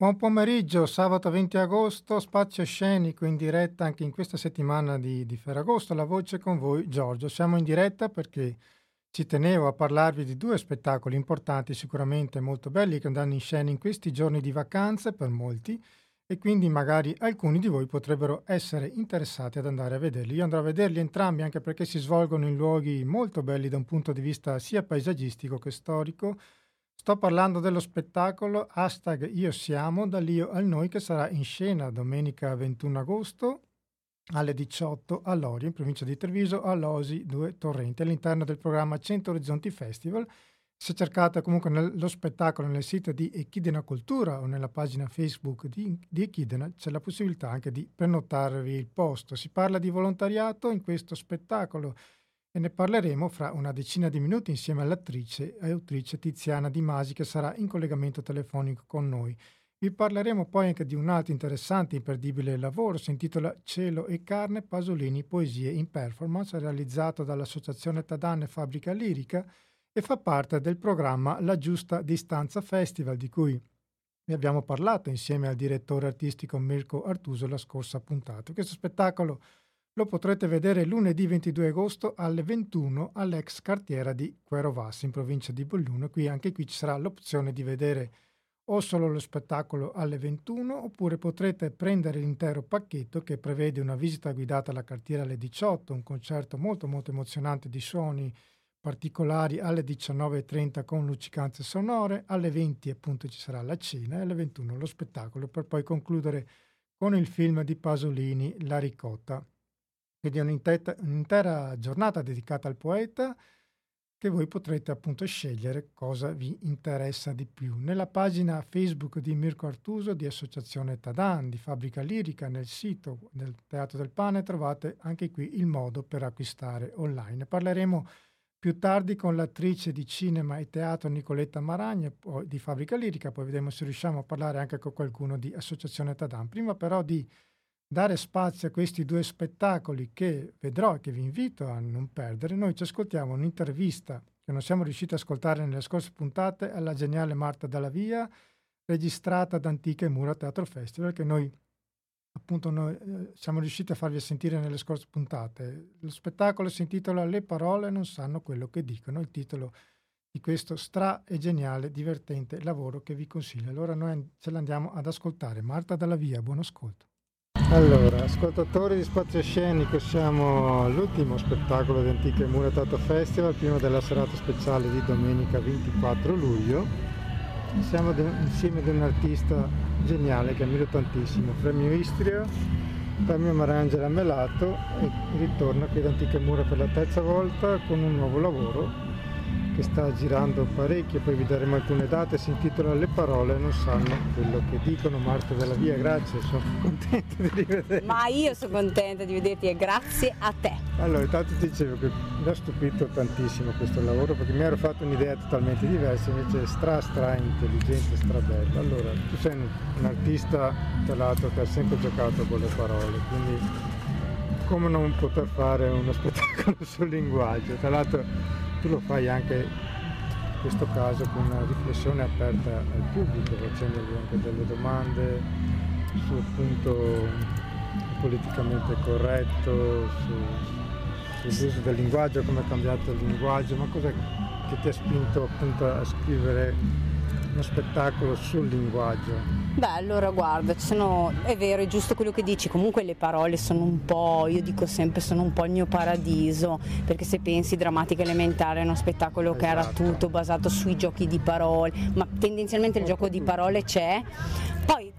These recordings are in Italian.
Buon pomeriggio, sabato 20 agosto, spazio scenico in diretta anche in questa settimana di, di Ferragosto. La voce con voi, Giorgio. Siamo in diretta perché ci tenevo a parlarvi di due spettacoli importanti, sicuramente molto belli, che andranno in scena in questi giorni di vacanze per molti e quindi magari alcuni di voi potrebbero essere interessati ad andare a vederli. Io andrò a vederli entrambi anche perché si svolgono in luoghi molto belli da un punto di vista sia paesaggistico che storico Sto parlando dello spettacolo hashtag Io Siamo, dall'Io al Noi, che sarà in scena domenica 21 agosto alle 18 a Lori, in provincia di Treviso, all'Osi 2 Torrente, all'interno del programma 100 Orizzonti Festival. Se cercate comunque lo spettacolo nel sito di Echidena Cultura o nella pagina Facebook di, di Echidena, c'è la possibilità anche di prenotarvi il posto. Si parla di volontariato in questo spettacolo e ne parleremo fra una decina di minuti insieme all'attrice e autrice Tiziana Di Masi che sarà in collegamento telefonico con noi. Vi parleremo poi anche di un altro interessante e imperdibile lavoro, si intitola Cielo e carne, Pasolini, poesie in performance, realizzato dall'Associazione Tadanne Fabbrica Lirica e fa parte del programma La Giusta Distanza Festival, di cui vi abbiamo parlato insieme al direttore artistico Mirko Artuso la scorsa puntata. Questo spettacolo lo potrete vedere lunedì 22 agosto alle 21 all'ex cartiera di Querovas in provincia di Bolluno. Qui anche qui ci sarà l'opzione di vedere o solo lo spettacolo alle 21 oppure potrete prendere l'intero pacchetto che prevede una visita guidata alla cartiera alle 18, un concerto molto molto emozionante di suoni particolari alle 19.30 con luccicanze sonore, alle 20 appunto ci sarà la cena e alle 21 lo spettacolo per poi concludere con il film di Pasolini La ricotta. Quindi è un'intera giornata dedicata al poeta che voi potrete appunto scegliere cosa vi interessa di più. Nella pagina Facebook di Mirko Artuso, di Associazione Tadan, di Fabbrica Lirica, nel sito del Teatro del Pane trovate anche qui il modo per acquistare online. Parleremo più tardi con l'attrice di cinema e teatro Nicoletta Maragna di Fabbrica Lirica, poi vedremo se riusciamo a parlare anche con qualcuno di Associazione Tadan. Prima però di dare spazio a questi due spettacoli che vedrò e che vi invito a non perdere, noi ci ascoltiamo un'intervista che non siamo riusciti ad ascoltare nelle scorse puntate alla geniale Marta Dalla Via, registrata ad Antiche Mura Teatro Festival, che noi appunto noi, eh, siamo riusciti a farvi sentire nelle scorse puntate. Lo spettacolo si intitola Le parole non sanno quello che dicono, il titolo di questo stra e geniale, divertente lavoro che vi consiglio. Allora noi ce l'andiamo ad ascoltare. Marta Dalla Via, buon ascolto. Allora, ascoltatori di Spazio Scenico, siamo all'ultimo spettacolo di Antiche Mura Tato Festival, prima della serata speciale di domenica 24 luglio. Siamo insieme ad un artista geniale che ammiro tantissimo, Premio Istria, Premio Marangela Melato e ritorna qui ad Antiche Mura per la terza volta con un nuovo lavoro che sta girando parecchio, poi vi daremo alcune date, si intitola Le parole non sanno quello che dicono. Marta della Via, grazie, sono contento di rivederti. Ma io sono contenta di vederti e grazie a te. Allora, intanto ti dicevo che mi ha stupito tantissimo questo lavoro perché mi ero fatto un'idea totalmente diversa, invece è stra stra intelligente, stra bello. Allora, tu sei un, un artista tra l'altro che ha sempre giocato con le parole, quindi come non poter fare uno spettacolo sul linguaggio? Tra l'altro tu lo fai anche in questo caso con una riflessione aperta al pubblico, facendogli anche delle domande sul punto politicamente corretto, su, sull'uso del linguaggio, come è cambiato il linguaggio, ma cos'è che ti ha spinto appunto a scrivere uno spettacolo sul linguaggio? Beh, allora guarda, sono, è vero, è giusto quello che dici, comunque le parole sono un po', io dico sempre, sono un po' il mio paradiso, perché se pensi Drammatica Elementare è uno spettacolo esatto. che era esatto. tutto basato sui giochi di parole, ma tendenzialmente il gioco di parole c'è. Poi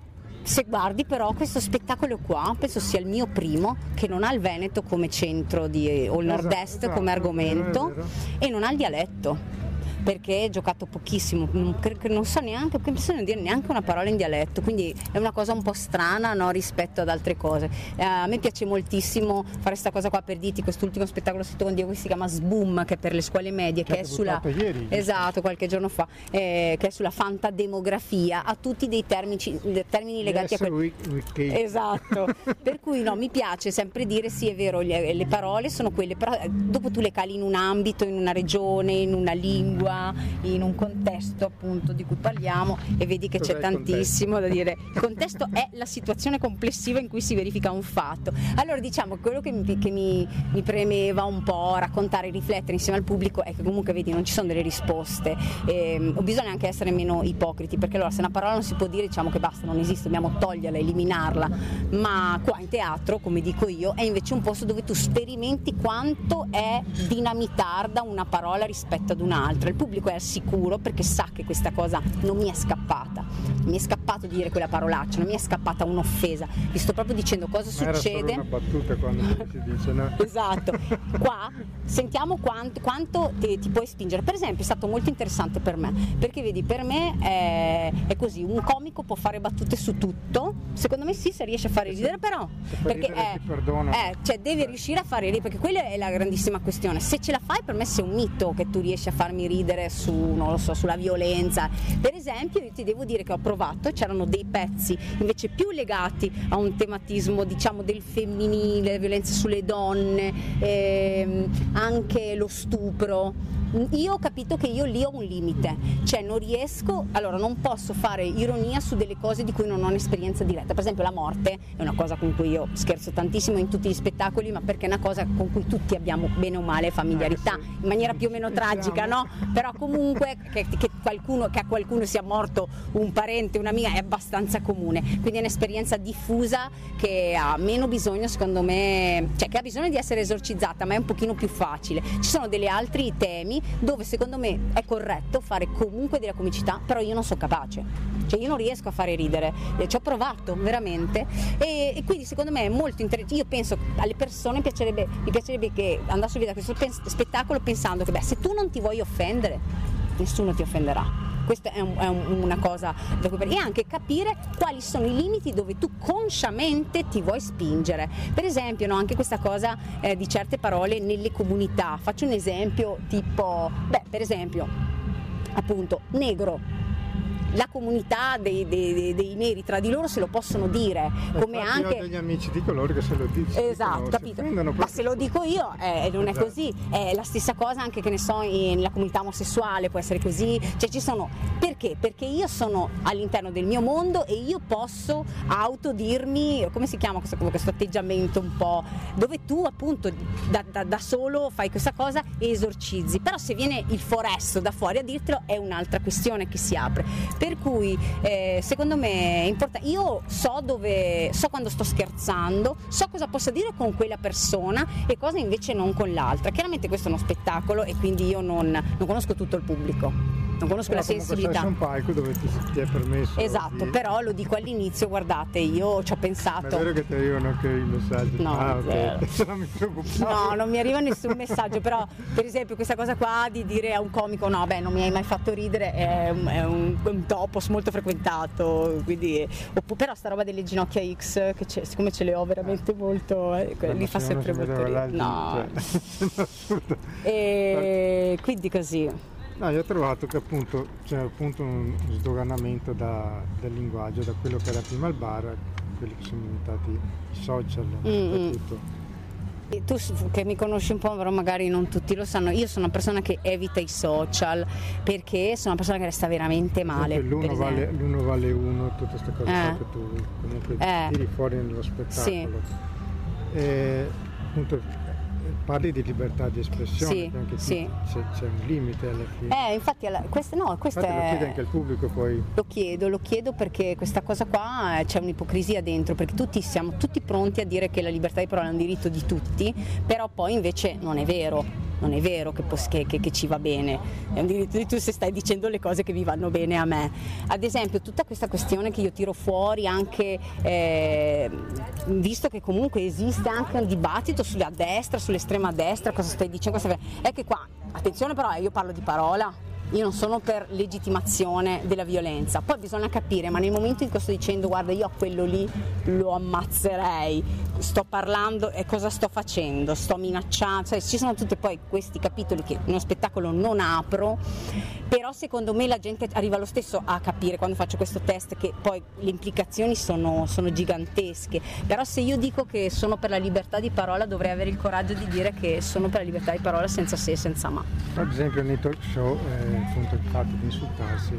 se guardi però questo spettacolo qua, penso sia il mio primo, che non ha il Veneto come centro di, o il esatto, nord-est esatto, come argomento e non ha il dialetto perché ho giocato pochissimo, non, non so neanche, non dire neanche una parola in dialetto, quindi è una cosa un po' strana no, rispetto ad altre cose. Eh, a me piace moltissimo fare questa cosa qua per dirti, quest'ultimo spettacolo scritto con Dio che si chiama Sboom, che è per le scuole medie, che, che è sulla... Ieri, esatto, qualche giorno fa, eh, che è sulla fantademografia, ha tutti dei termici, termini legati yes, a quel... Esatto, per cui no, mi piace sempre dire sì è vero, le, le parole sono quelle, però eh, dopo tu le cali in un ambito, in una regione, in una lingua, tua in un contesto appunto di cui parliamo e vedi che Cos'è c'è tantissimo da dire. Il contesto è la situazione complessiva in cui si verifica un fatto. Allora diciamo quello che mi, che mi, mi premeva un po' raccontare, riflettere insieme al pubblico è che comunque vedi non ci sono delle risposte, e, bisogna anche essere meno ipocriti perché allora se una parola non si può dire diciamo che basta, non esiste, dobbiamo toglierla, eliminarla, ma qua in teatro come dico io è invece un posto dove tu sperimenti quanto è dinamitarda una parola rispetto ad un'altra, il pubblico è al sicuro perché sa che questa cosa non mi è scappata, mi è scappato di dire quella parolaccia, non mi è scappata un'offesa, vi sto proprio dicendo cosa Ma succede. Era una battuta quando si dice no. Esatto, qua sentiamo quanto, quanto ti, ti, puoi spingere. Per esempio è stato molto interessante per me, perché vedi, per me è, è, così, un comico può fare battute su tutto, secondo me sì se riesce a fare ridere però, perché ridere, è, è, cioè devi riuscire a fare ridere, perché quella è la grandissima questione, se ce la fai per me sei un mito che tu riesci a farmi ridere su, non lo so, sulla violenza. Per esempio io ti devo dire che ho provato, c'erano dei pezzi invece più legati a un tematismo diciamo del femminile, violenza sulle donne, ehm, anche lo stupro. Io ho capito che io lì ho un limite, cioè non riesco, allora non posso fare ironia su delle cose di cui non ho un'esperienza diretta. Per esempio la morte è una cosa con cui io scherzo tantissimo in tutti gli spettacoli, ma perché è una cosa con cui tutti abbiamo bene o male familiarità, in maniera più o meno tragica, no? Però comunque che, che, qualcuno, che a qualcuno sia morto un parente, un'amica è abbastanza comune, quindi è un'esperienza diffusa che ha meno bisogno secondo me, cioè che ha bisogno di essere esorcizzata, ma è un pochino più facile. Ci sono degli altri temi dove secondo me è corretto fare comunque della comicità, però io non sono capace, cioè io non riesco a fare ridere, ci ho provato veramente. E, e quindi secondo me è molto interessante, io penso alle persone piacerebbe, mi piacerebbe che andassero via da questo spettacolo pensando che beh se tu non ti vuoi offendere, nessuno ti offenderà questa è, un, è un, una cosa da cui e anche capire quali sono i limiti dove tu consciamente ti vuoi spingere. Per esempio, no, anche questa cosa eh, di certe parole nelle comunità. Faccio un esempio tipo, beh, per esempio, appunto, negro la comunità dei, dei, dei, neri tra di loro se lo possono dire. Come Infatti anche... ho degli amici di coloro che se lo dicono. Esatto, capito. Ma se lo dico io eh, non esatto. è così. È la stessa cosa anche che ne so nella comunità omosessuale, può essere così. Cioè ci sono. Perché? Perché io sono all'interno del mio mondo e io posso autodirmi, come si chiama questo, questo atteggiamento un po', dove tu appunto da, da, da solo fai questa cosa e esorcizzi. Però se viene il foresto da fuori a dirtelo è un'altra questione che si apre per cui eh, secondo me è importante. Io so dove, so quando sto scherzando, so cosa posso dire con quella persona e cosa invece non con l'altra. Chiaramente questo è uno spettacolo e quindi io non, non conosco tutto il pubblico non conosco però la sensibilità. C'è un palco dove ti, ti è permesso. Esatto, di... però lo dico all'inizio, guardate, io ci ho pensato. Ma è vero che ti arrivano anche i messaggi? No, ah, okay. non mi No, non mi arriva nessun messaggio, però per esempio questa cosa qua di dire a un comico no, beh, non mi hai mai fatto ridere, è un, è un, un topos molto frequentato, quindi, però sta roba delle ginocchia X, che siccome ce le ho veramente molto, eh, li fa sempre molto ridere. No. Cioè, e quindi così. No, io ho trovato che appunto c'è appunto un sdoganamento da, del linguaggio, da quello che era prima il bar, a quelli che sono diventati i social, mm-hmm. Tu che mi conosci un po', però magari non tutti lo sanno, io sono una persona che evita i social perché sono una persona che resta veramente male. L'uno vale, l'uno vale, uno, tutte queste cose eh. che tu comunque eh. tiri fuori nello spettacolo. Sì. E, appunto, parli di libertà di espressione, sì, anche sì. C'è, c'è, un limite alla fine. Eh, infatti, alla, queste, no, queste infatti lo chiede anche il pubblico poi. Lo chiedo, lo chiedo perché questa cosa qua eh, c'è un'ipocrisia dentro, perché tutti siamo tutti pronti a dire che la libertà di parola è un diritto di tutti, però poi invece non è vero non è vero che, che, che, che, ci va bene, è un diritto di tu se stai dicendo le cose che mi vanno bene a me. Ad esempio tutta questa questione che io tiro fuori anche, eh, visto che comunque esiste anche un dibattito sulla destra, sull'estrema destra, cosa stai dicendo, è che qua, attenzione però, eh, io parlo di parola, io non sono per legittimazione della violenza, poi bisogna capire, ma nel momento in cui sto dicendo guarda io a quello lì lo ammazzerei, sto parlando e cosa sto facendo, sto minacciando, cioè, ci sono tutti poi questi capitoli che uno spettacolo non apro, però secondo me la gente arriva lo stesso a capire quando faccio questo test che poi le implicazioni sono, sono gigantesche, però se io dico che sono per la libertà di parola dovrei avere il coraggio di dire che sono per la libertà di parola senza se e senza ma. Ad esempio nei talk show... Eh in fondo il fatto di insultarsi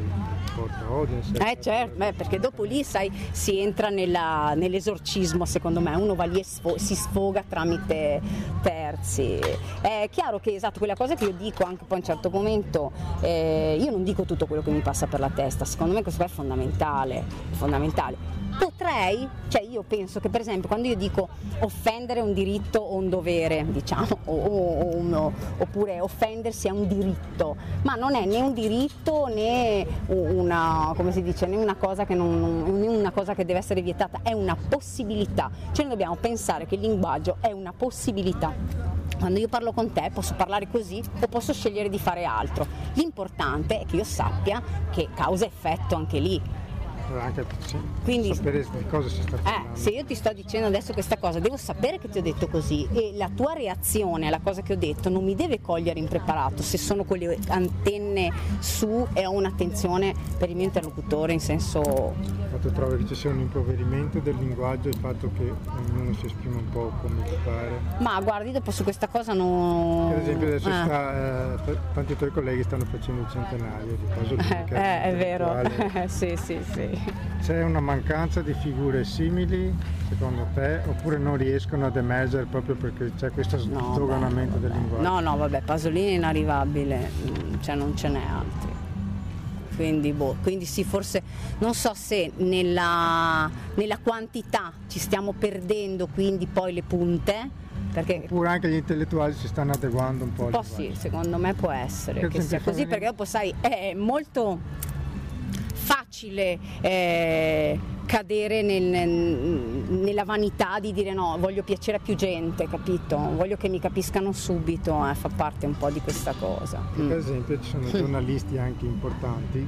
porta odio. Eh certo, beh, perché dopo lì sai si entra nella, nell'esorcismo secondo me, uno va lì e sfo- si sfoga tramite terzi. È chiaro che esatto, quella cosa che io dico anche poi a un certo momento, eh, io non dico tutto quello che mi passa per la testa, secondo me questo è fondamentale, è fondamentale potrei, cioè io penso che per esempio quando io dico offendere un diritto o un dovere, diciamo, o, o, o, oppure offendersi è un diritto, ma non è né un diritto né una, dice, né una cosa che, non, né una cosa che deve essere vietata, è una possibilità, cioè noi dobbiamo pensare che il linguaggio è una possibilità. Quando io parlo con te posso parlare così o posso scegliere di fare altro. L'importante è che io sappia che causa effetto anche lì anche sì, Quindi, sapere di cosa si sta parlando. Eh, se io ti sto dicendo adesso questa cosa, devo sapere che ti ho detto così e la tua reazione alla cosa che ho detto non mi deve cogliere impreparato se sono con le antenne su e ho un'attenzione per il mio interlocutore in senso... Tu trovi che ci sia un impoverimento del linguaggio, il fatto che ognuno si esprime un po' come ti pare? Ma guardi, dopo su questa cosa non... Per esempio adesso eh. sta, eh, tanti tuoi colleghi stanno facendo il centenario di cosa eh, eh, è vero, sì sì sì. C'è una mancanza di figure simili secondo te oppure non riescono ad emergere proprio perché c'è questo no, sdoganamento del linguaggio? No, no, vabbè, Pasolini è inarrivabile, mm, cioè non ce n'è altri. Quindi, boh, quindi sì, forse non so se nella, nella quantità ci stiamo perdendo quindi poi le punte. Perché Oppure anche gli intellettuali si stanno adeguando un po'. Un po' sì, secondo me può essere perché che sia così, perché dopo sai, è molto facile eh, cadere nel, nella vanità di dire no, voglio piacere a più gente, capito? Voglio che mi capiscano subito, eh, fa parte un po' di questa cosa. Per mm. esempio ci sono giornalisti anche importanti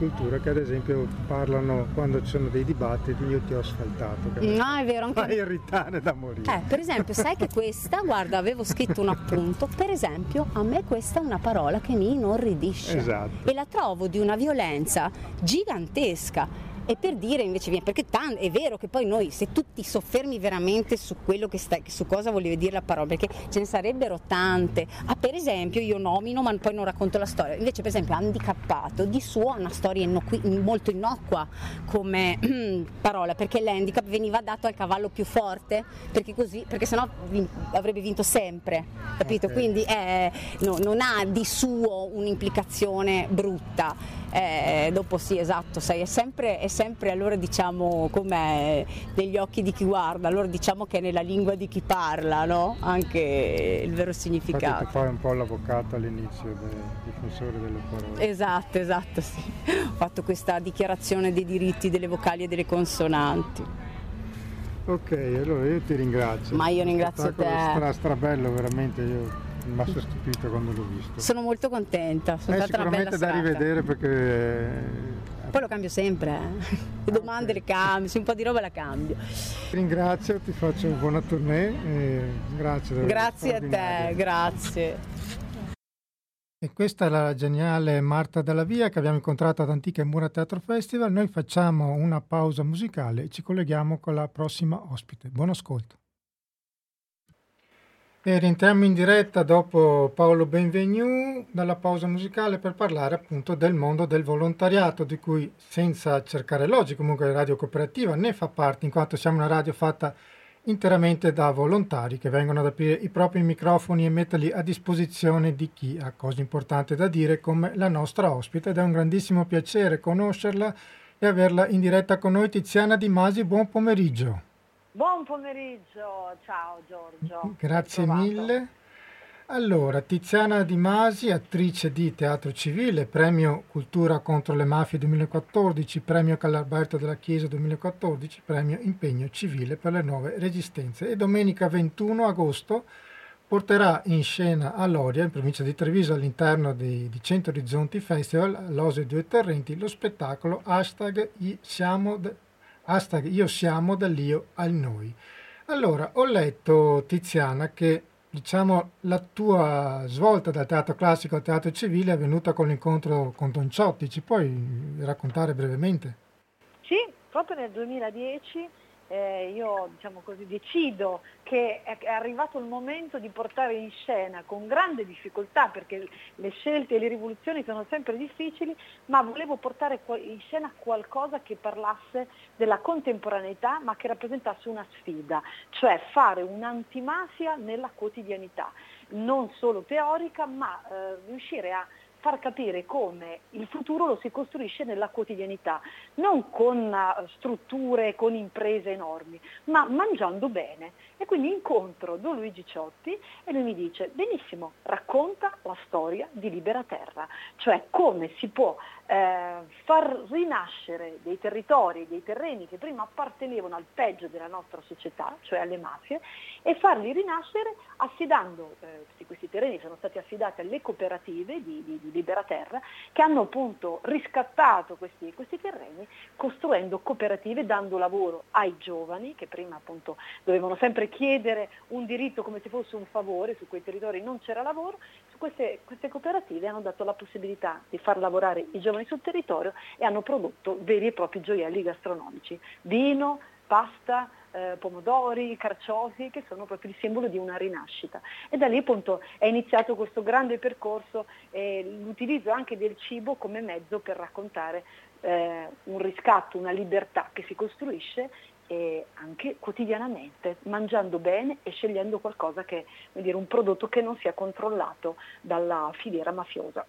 cultura che ad esempio parlano quando ci sono dei dibattiti io ti ho asfaltato no è vero anche fa irritare da morire. Eh, per esempio sai che questa guarda avevo scritto un appunto per esempio a me questa è una parola che mi inorridisce. Esatto. e la trovo di una violenza gigantesca e per dire invece viene, perché tan- è vero che poi noi se tu ti soffermi veramente su quello che sta, su cosa volevi dire la parola, perché ce ne sarebbero tante. Ah, per esempio io nomino ma poi non racconto la storia. Invece per esempio handicappato di suo ha una storia innocui- molto innocua come parola, perché l'handicap veniva dato al cavallo più forte, perché così, perché sennò vin- avrebbe vinto sempre, capito? Okay. Quindi è, no, non ha di suo un'implicazione brutta. Eh, dopo sì, esatto, sai, è sempre, è sempre allora diciamo come negli occhi di chi guarda, allora diciamo che è nella lingua di chi parla, no? Anche il vero significato. Infatti tu fai un po' l'avvocato all'inizio, del difensore delle parole. Esatto, esatto, sì. Ho fatto questa dichiarazione dei diritti delle vocali e delle consonanti. Ok, allora io ti ringrazio. Ma io ringrazio te. Stra, strabello veramente io mi ha stupito quando l'ho visto. Sono molto contenta, sono è stata una bella da rivedere perché... Poi lo cambio sempre, eh. le domande le cambio, se un po' di roba la cambio. Ti ringrazio, ti faccio buona tournée e grazie. Grazie a te, grazie. E questa è la geniale Marta Dalla Via che abbiamo incontrato ad Antica Mura Teatro Festival. Noi facciamo una pausa musicale e ci colleghiamo con la prossima ospite. Buon ascolto. E rientriamo in diretta dopo Paolo Benvenu dalla pausa musicale per parlare appunto del mondo del volontariato di cui senza cercare logica comunque Radio Cooperativa ne fa parte in quanto siamo una radio fatta interamente da volontari che vengono ad aprire i propri microfoni e metterli a disposizione di chi ha cose importanti da dire come la nostra ospite ed è un grandissimo piacere conoscerla e averla in diretta con noi Tiziana Di Masi, buon pomeriggio. Buon pomeriggio, ciao Giorgio. Grazie mille. Allora, Tiziana Di Masi, attrice di Teatro Civile, Premio Cultura contro le Mafie 2014, Premio Callarberto della Chiesa 2014, Premio Impegno Civile per le Nuove Resistenze. E domenica 21 agosto porterà in scena a Loria, in provincia di Treviso, all'interno di, di Cento Orizzonti Festival, Lose Due Terrenti, lo spettacolo hashtag Siamo de- hashtag io siamo dall'io al noi. Allora, ho letto Tiziana che diciamo la tua svolta dal teatro classico al teatro civile è avvenuta con l'incontro con Don Ciotti, ci puoi raccontare brevemente? Sì, proprio nel 2010 eh, io diciamo così, decido che è arrivato il momento di portare in scena con grande difficoltà, perché le scelte e le rivoluzioni sono sempre difficili, ma volevo portare in scena qualcosa che parlasse della contemporaneità, ma che rappresentasse una sfida, cioè fare un'antimafia nella quotidianità, non solo teorica, ma eh, riuscire a far capire come il futuro lo si costruisce nella quotidianità, non con eh, strutture, con imprese enormi, ma mangiando bene. E quindi incontro Don Luigi Ciotti e lui mi dice, benissimo, racconta la storia di Libera Terra, cioè come si può eh, far rinascere dei territori, dei terreni che prima appartenevano al peggio della nostra società, cioè alle mafie, e farli rinascere affidando, eh, questi terreni sono stati affidati alle cooperative di, di, di Libera Terra, che hanno appunto riscattato questi, questi terreni costruendo cooperative, dando lavoro ai giovani, che prima appunto dovevano sempre chiedere un diritto come se fosse un favore, su quei territori non c'era lavoro, queste, queste cooperative hanno dato la possibilità di far lavorare i giovani sul territorio e hanno prodotto veri e propri gioielli gastronomici, vino, pasta, eh, pomodori, carciofi, che sono proprio il simbolo di una rinascita. E da lì appunto è iniziato questo grande percorso, eh, l'utilizzo anche del cibo come mezzo per raccontare eh, un riscatto, una libertà che si costruisce e anche quotidianamente, mangiando bene e scegliendo qualcosa che, dire, un prodotto che non sia controllato dalla filiera mafiosa.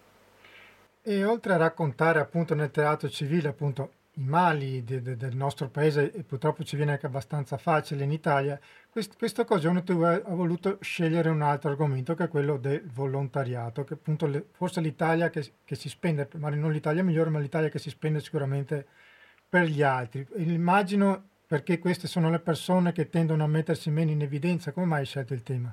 E oltre a raccontare appunto nel teatro civile appunto i mali de, de, del nostro paese e purtroppo ci viene anche abbastanza facile in Italia, quest, questa occasione tu hai, voluto scegliere un altro argomento che è quello del volontariato, che appunto le, forse l'Italia che, che, si spende, magari non l'Italia migliore, ma l'Italia che si spende sicuramente per gli altri. Immagino perché queste sono le persone che tendono a mettersi meno in evidenza, come mai hai scelto il tema?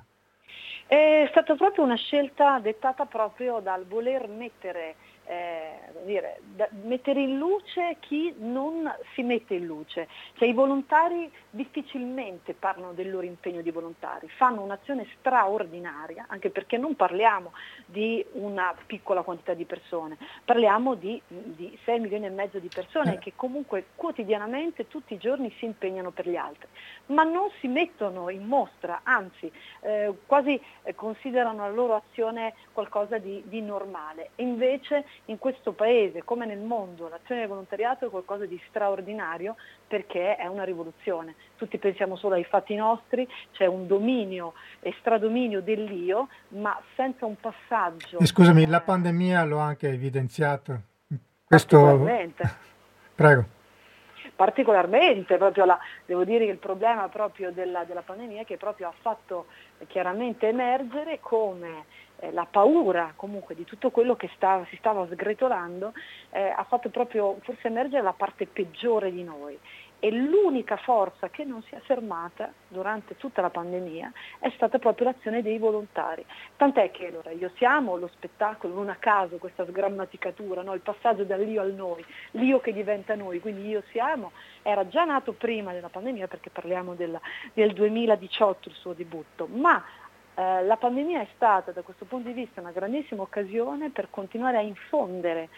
È stata proprio una scelta dettata proprio dal voler mettere eh, dire, da, mettere in luce chi non si mette in luce. Cioè, I volontari difficilmente parlano del loro impegno di volontari, fanno un'azione straordinaria, anche perché non parliamo di una piccola quantità di persone, parliamo di, di 6 milioni e mezzo di persone eh. che comunque quotidianamente, tutti i giorni si impegnano per gli altri, ma non si mettono in mostra, anzi eh, quasi eh, considerano la loro azione qualcosa di, di normale. E invece in questo paese, come nel mondo, l'azione del volontariato è qualcosa di straordinario perché è una rivoluzione. Tutti pensiamo solo ai fatti nostri, c'è un dominio e stradominio dell'io, ma senza un passaggio. E scusami, eh, la pandemia lo ha anche evidenziato. Questo... Prego particolarmente, la, devo dire che il problema proprio della, della, pandemia è che proprio ha fatto chiaramente emergere come eh, la paura comunque di tutto quello che stava, si stava sgretolando eh, ha fatto proprio forse emergere la parte peggiore di noi e l'unica forza che non si è fermata durante tutta la pandemia è stata proprio l'azione dei volontari. Tant'è che allora, io siamo lo spettacolo, non a caso questa sgrammaticatura, no? il passaggio dall'io al noi, l'io che diventa noi, quindi io siamo, era già nato prima della pandemia perché parliamo del, del 2018 il suo debutto, ma eh, la pandemia è stata da questo punto di vista una grandissima occasione per continuare a infondere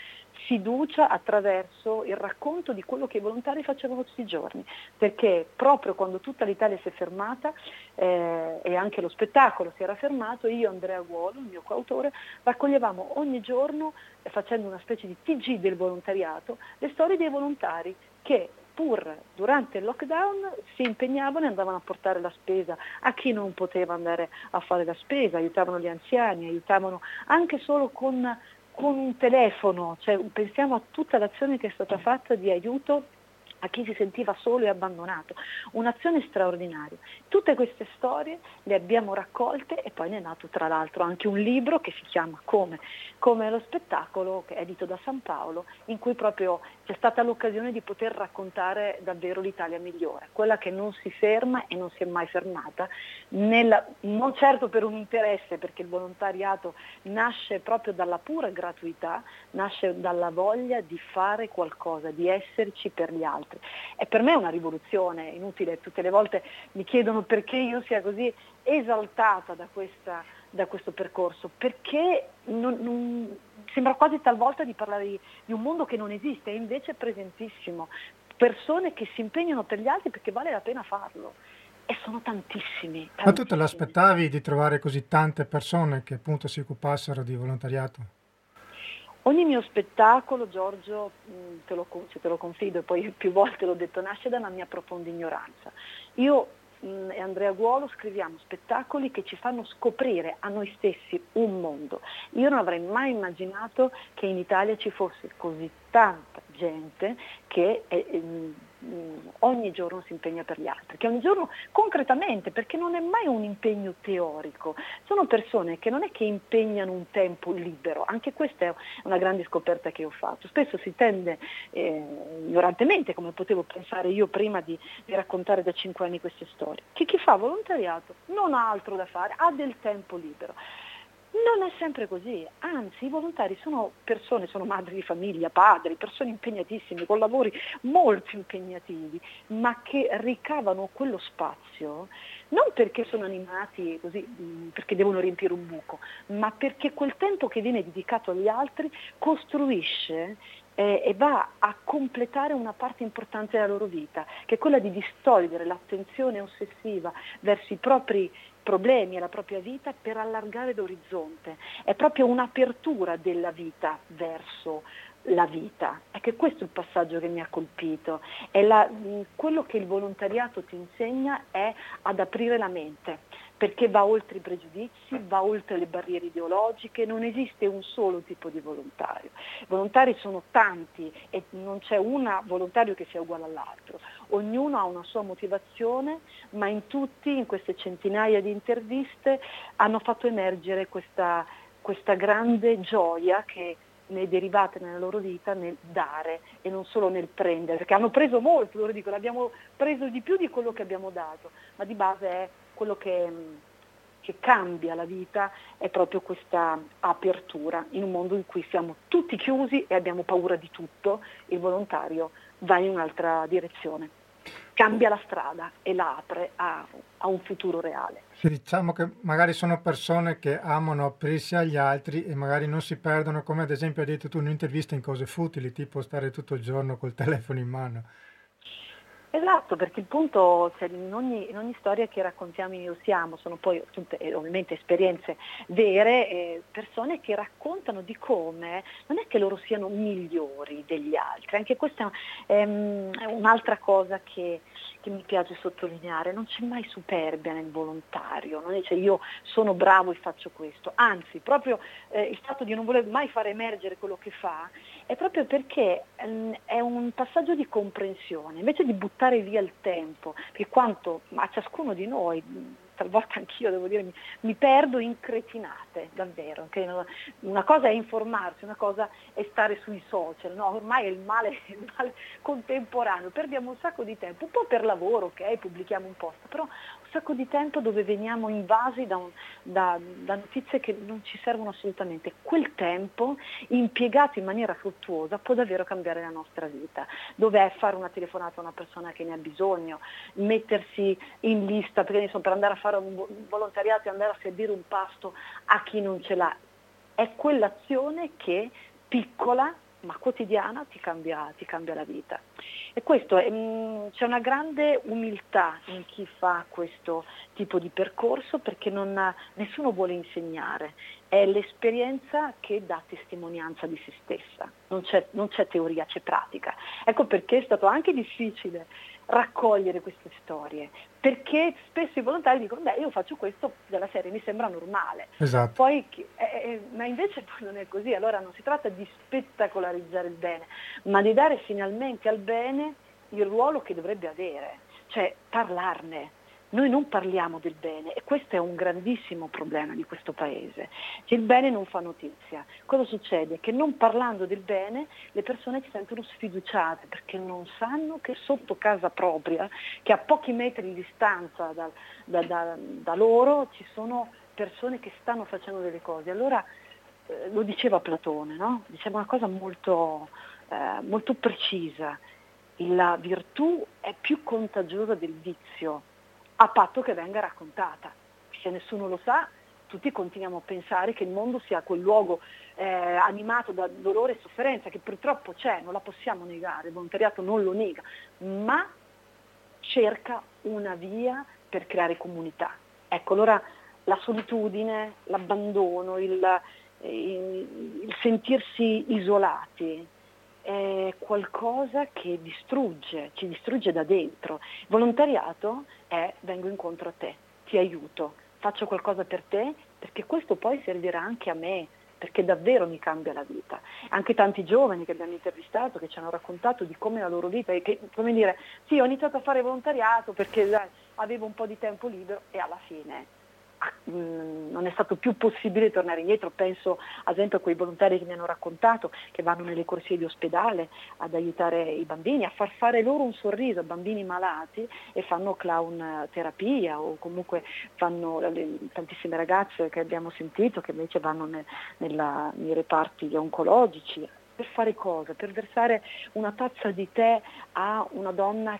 fiducia attraverso il racconto di quello che i volontari facevano tutti i giorni, perché proprio quando tutta l'Italia si è fermata eh, e anche lo spettacolo si era fermato, io Andrea Guolo, il mio coautore, raccoglievamo ogni giorno, eh, facendo una specie di TG del volontariato, le storie dei volontari che pur durante il lockdown si impegnavano e andavano a portare la spesa a chi non poteva andare a fare la spesa, aiutavano gli anziani, aiutavano anche solo con, con un telefono, cioè, pensiamo a tutta l'azione che è stata fatta di aiuto a chi si sentiva solo e abbandonato. Un'azione straordinaria. Tutte queste storie le abbiamo raccolte e poi ne è nato tra l'altro anche un libro che si chiama Come, Come lo spettacolo, che è edito da San Paolo, in cui proprio c'è stata l'occasione di poter raccontare davvero l'Italia migliore, quella che non si ferma e non si è mai fermata, nel, non certo per un interesse, perché il volontariato nasce proprio dalla pura gratuità, nasce dalla voglia di fare qualcosa, di esserci per gli altri altri. E per me è una rivoluzione, inutile, tutte le volte mi chiedono perché io sia così esaltata da, questa, da questo percorso, perché non, non, sembra quasi talvolta di parlare di, di un mondo che non esiste, e invece è presentissimo persone che si impegnano per gli altri perché vale la pena farlo. E sono tantissimi, tantissimi. Ma tu te l'aspettavi di trovare così tante persone che appunto si occupassero di volontariato? Ogni mio spettacolo, Giorgio, mm, te lo, se te lo confido e poi più volte l'ho detto, nasce da una mia profonda ignoranza. Io mm, e Andrea Guolo scriviamo spettacoli che ci fanno scoprire a noi stessi un mondo. Io non avrei mai immaginato che in Italia ci fosse così tanta gente che è, è, ogni giorno si impegna per gli altri, che ogni giorno concretamente, perché non è mai un impegno teorico, sono persone che non è che impegnano un tempo libero, anche questa è una grande scoperta che ho fatto. Spesso si tende eh, ignorantemente, come potevo pensare io prima di, di raccontare da cinque anni queste storie, che chi fa volontariato non ha altro da fare, ha del tempo libero. Non è sempre così, anzi i volontari sono persone, sono madri di famiglia, padri, persone impegnatissime, con lavori molto impegnativi, ma che ricavano quello spazio non perché sono animati così, mm, perché devono riempire un buco, ma perché quel tempo che viene dedicato agli altri costruisce eh, e va a completare una parte importante della loro vita, che è quella di distogliere l'attenzione ossessiva verso i propri problemi e la propria vita per allargare l'orizzonte. È proprio un'apertura della vita verso la vita. È che questo è il passaggio che mi ha colpito. La, quello che il volontariato ti insegna è ad aprire la mente perché va oltre i pregiudizi, va oltre le barriere ideologiche, non esiste un solo tipo di volontario. I volontari sono tanti e non c'è un volontario che sia uguale all'altro. Ognuno ha una sua motivazione, ma in tutti, in queste centinaia di interviste, hanno fatto emergere questa, questa grande gioia che ne è derivata nella loro vita nel dare e non solo nel prendere, perché hanno preso molto, loro dicono abbiamo preso di più di quello che abbiamo dato, ma di base è quello che, che cambia la vita è proprio questa apertura in un mondo in cui siamo tutti chiusi e abbiamo paura di tutto, il volontario va in un'altra direzione, cambia la strada e la apre a, a un futuro reale. Diciamo che magari sono persone che amano aprirsi agli altri e magari non si perdono, come ad esempio hai detto tu in un'intervista, in cose futili, tipo stare tutto il giorno col telefono in mano. Esatto, perché il punto, cioè, in, ogni, in, ogni, storia che raccontiamo in Io Siamo, sono poi tutte, eh, ovviamente esperienze vere, eh, persone che raccontano di come non è che loro siano migliori degli altri, anche questa è, um, è un'altra cosa che, che, mi piace sottolineare, non c'è mai superbia nel volontario, non dice io sono bravo e faccio questo, anzi proprio eh, il fatto di non voler mai far emergere quello che fa è proprio perché um, è un passaggio di comprensione, invece di buttare via il tempo, perché quanto a ciascuno di noi talvolta anch'io devo dire mi, mi perdo in cretinate, davvero. Una cosa è informarsi, una cosa è stare sui social, no? ormai è il male, il male, contemporaneo, perdiamo un sacco di tempo, un po' per lavoro, ok, pubblichiamo un post, però sacco di tempo dove veniamo invasi da, da, da notizie che non ci servono assolutamente. Quel tempo impiegato in maniera fruttuosa può davvero cambiare la nostra vita, dove è fare una telefonata a una persona che ne ha bisogno, mettersi in lista, perché insomma, per andare a fare un volontariato e andare a servire un pasto a chi non ce l'ha. È quell'azione che piccola ma quotidiana ti cambia, ti cambia la vita. E questo è, mm, c'è una grande umiltà in chi fa questo tipo di percorso perché ha, nessuno vuole insegnare, è l'esperienza che dà testimonianza di se stessa, non c'è, non c'è teoria, c'è pratica. Ecco perché è stato anche difficile raccogliere queste storie, perché spesso i volontari dicono, beh io faccio questo della serie, mi sembra normale, esatto. poi, eh, eh, ma invece poi non è così, allora non si tratta di spettacolarizzare il bene, ma di dare finalmente al bene il ruolo che dovrebbe avere, cioè parlarne, noi non parliamo del bene e questo è un grandissimo problema di questo paese. Cioè, il bene non fa notizia. Cosa succede? Che non parlando del bene le persone si sentono sfiduciate perché non sanno che sotto casa propria, che a pochi metri di distanza da, da, da, da loro ci sono persone che stanno facendo delle cose. Allora eh, lo diceva Platone, no? diceva una cosa molto, eh, molto precisa. La virtù è più contagiosa del vizio a patto che venga raccontata. Se nessuno lo sa, tutti continuiamo a pensare che il mondo sia quel luogo eh, animato da dolore e sofferenza, che purtroppo c'è, non la possiamo negare, il volontariato non lo nega, ma cerca una via per creare comunità. Ecco, allora la solitudine, l'abbandono, il, il, il sentirsi isolati, è qualcosa che distrugge, ci distrugge da dentro. Volontariato è vengo incontro a te, ti aiuto, faccio qualcosa per te perché questo poi servirà anche a me, perché davvero mi cambia la vita. Anche tanti giovani che abbiamo intervistato che ci hanno raccontato di come la loro vita, che, come dire, sì ho iniziato a fare volontariato perché dai, avevo un po' di tempo libero e alla fine non è stato più possibile tornare indietro, penso ad esempio a quei volontari che mi hanno raccontato che vanno nelle corsie di ospedale ad aiutare i bambini, a far fare loro un sorriso a bambini malati e fanno clown terapia o comunque fanno le, tantissime ragazze che abbiamo sentito che invece vanno ne, nella, nei reparti oncologici. Per fare cosa? Per versare una tazza di tè a una donna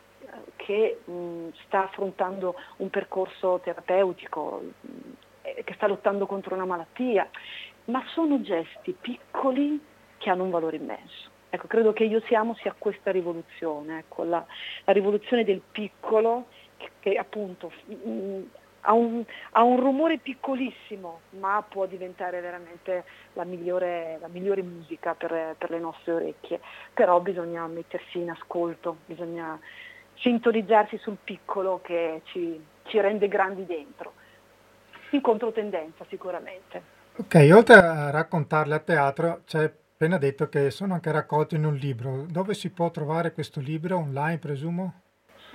che mh, sta affrontando un percorso terapeutico, mh, che sta lottando contro una malattia, ma sono gesti piccoli che hanno un valore immenso. Ecco, credo che io siamo sia questa rivoluzione, ecco, la, la, rivoluzione del piccolo che, che appunto mh, ha, un, ha, un, rumore piccolissimo, ma può diventare veramente la migliore, la migliore musica per, per, le nostre orecchie. Però bisogna mettersi in ascolto, bisogna sintonizzarsi sul piccolo che ci, ci rende grandi dentro. In controtendenza sicuramente. Ok, oltre a raccontarle a teatro, ci hai appena detto che sono anche raccolti in un libro. Dove si può trovare questo libro? Online, presumo?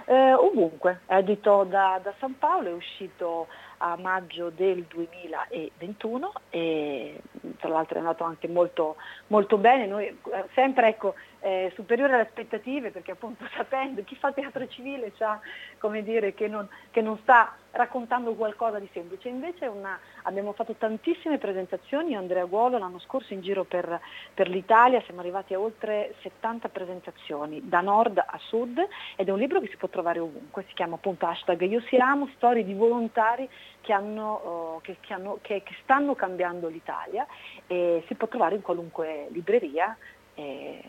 Eh, ovunque, edito da, da, San Paolo, è uscito a maggio del 2021 e tra l'altro è andato anche molto, molto bene. Noi eh, sempre ecco, eh, superiore alle aspettative perché appunto sapendo chi fa teatro civile sa come dire che non, che non sta raccontando qualcosa di semplice, invece una, abbiamo fatto tantissime presentazioni, io Andrea Guolo l'anno scorso in giro per, per, l'Italia. Siamo arrivati a oltre 70 presentazioni da nord a sud ed è un libro che si può trovare ovunque, si chiama appunto hashtag Io siamo, storie di volontari che, hanno, oh, che, che, hanno, che stanno cambiando l'Italia e si può trovare in qualunque libreria. E,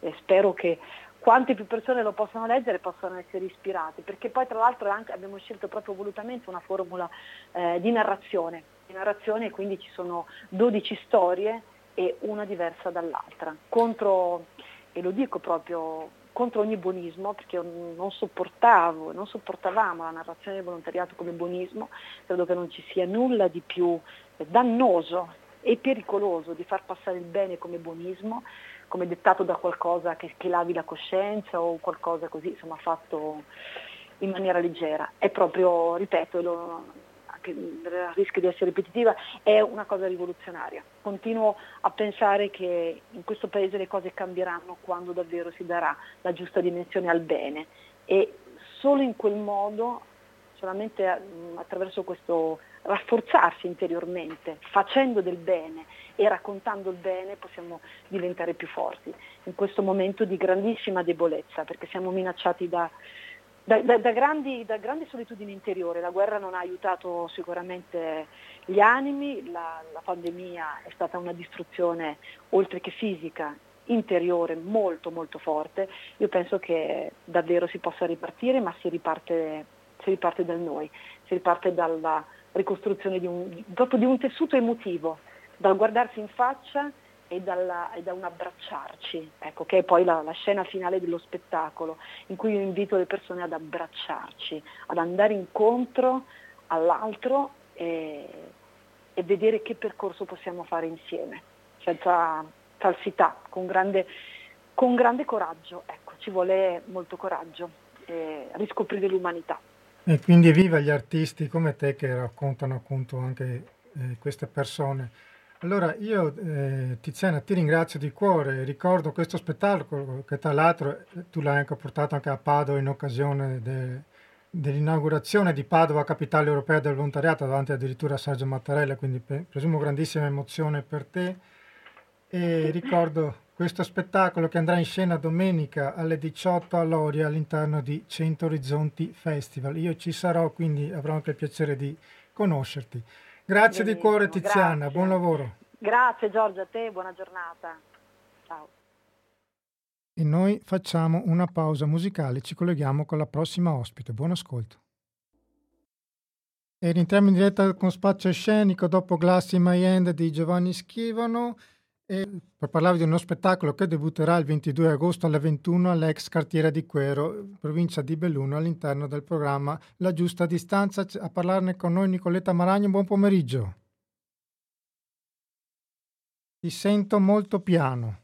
e spero che quante più persone lo possano leggere possano essere ispirate, perché poi tra l'altro anche, abbiamo scelto proprio volutamente una formula eh, di narrazione, di narrazione quindi ci sono 12 storie e una diversa dall'altra, contro, e lo dico proprio, contro ogni buonismo, perché non sopportavo, non sopportavamo la narrazione del volontariato come buonismo, credo che non ci sia nulla di più dannoso e pericoloso di far passare il bene come buonismo, come dettato da qualcosa che, che lavi la coscienza o qualcosa così, insomma, fatto in maniera leggera. È proprio, ripeto, lo, anche a rischio di essere ripetitiva, è una cosa rivoluzionaria. Continuo a pensare che in questo paese le cose cambieranno quando davvero si darà la giusta dimensione al bene e solo in quel modo, solamente attraverso questo rafforzarsi interiormente, facendo del bene e raccontando il bene possiamo diventare più forti in questo momento di grandissima debolezza, perché siamo minacciati da, da, da, da grandi, grandi, solitudini interiori. La guerra non ha aiutato sicuramente gli animi, la, la pandemia è stata una distruzione oltre che fisica interiore molto molto forte, io penso che davvero si possa ripartire, ma si riparte, si riparte da noi, si riparte dalla, ricostruzione di un, proprio di un tessuto emotivo, dal guardarsi in faccia e, dalla, e da un abbracciarci, ecco, che è poi la, la, scena finale dello spettacolo, in cui io invito le persone ad abbracciarci, ad andare incontro all'altro e, e vedere che percorso possiamo fare insieme, senza falsità, con grande, con grande coraggio, ecco, ci vuole molto coraggio, eh, riscoprire l'umanità. E quindi viva gli artisti come te che raccontano appunto anche eh, queste persone. Allora io eh, Tiziana ti ringrazio di cuore, ricordo questo spettacolo che tra l'altro tu l'hai anche portato anche a Padova in occasione de, dell'inaugurazione di Padova Capitale Europea del Volontariato davanti addirittura a Sergio Mattarella, quindi pe, presumo grandissima emozione per te e ricordo questo spettacolo che andrà in scena domenica alle 18 a Loria all'interno di 100 Orizzonti Festival. Io ci sarò, quindi avrò anche il piacere di conoscerti. Grazie Benissimo, di cuore Tiziana, grazie. buon lavoro. Grazie Giorgia, a te, buona giornata. Ciao. E noi facciamo una pausa musicale, ci colleghiamo con la prossima ospite. Buon ascolto. E rientriamo in diretta con Spazio Scenico dopo Glass in My End di Giovanni Schivano e per parlarvi di uno spettacolo che debutterà il 22 agosto alle 21 all'ex cartiera di Quero, provincia di Belluno, all'interno del programma La Giusta Distanza. A parlarne con noi Nicoletta Maragno, buon pomeriggio. Ti sento molto piano.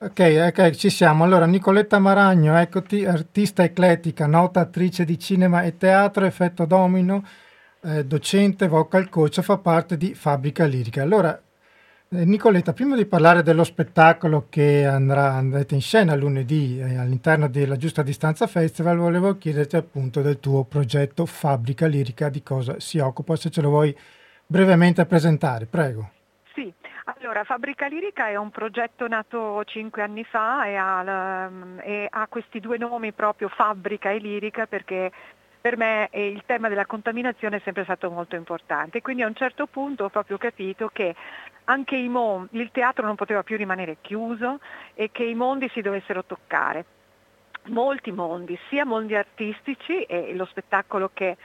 Ok, ok, ci siamo. Allora, Nicoletta Maragno, eccoti, artista eclettica, nota attrice di cinema e teatro, effetto domino, eh, docente, vocal coach, fa parte di Fabbrica Lirica. Allora, eh, Nicoletta, prima di parlare dello spettacolo che andrà, andrete in scena lunedì eh, all'interno della Giusta Distanza Festival, volevo chiederti appunto del tuo progetto Fabbrica Lirica, di cosa si occupa, se ce lo vuoi brevemente presentare, prego. Sì, allora Fabbrica Lirica è un progetto nato cinque anni fa e ha, e ha, questi due nomi proprio Fabbrica e Lirica perché per me il tema della contaminazione è sempre stato molto importante. Quindi a un certo punto ho proprio capito che anche mondi, il teatro non poteva più rimanere chiuso e che i mondi si dovessero toccare. Molti mondi, sia mondi artistici e lo spettacolo che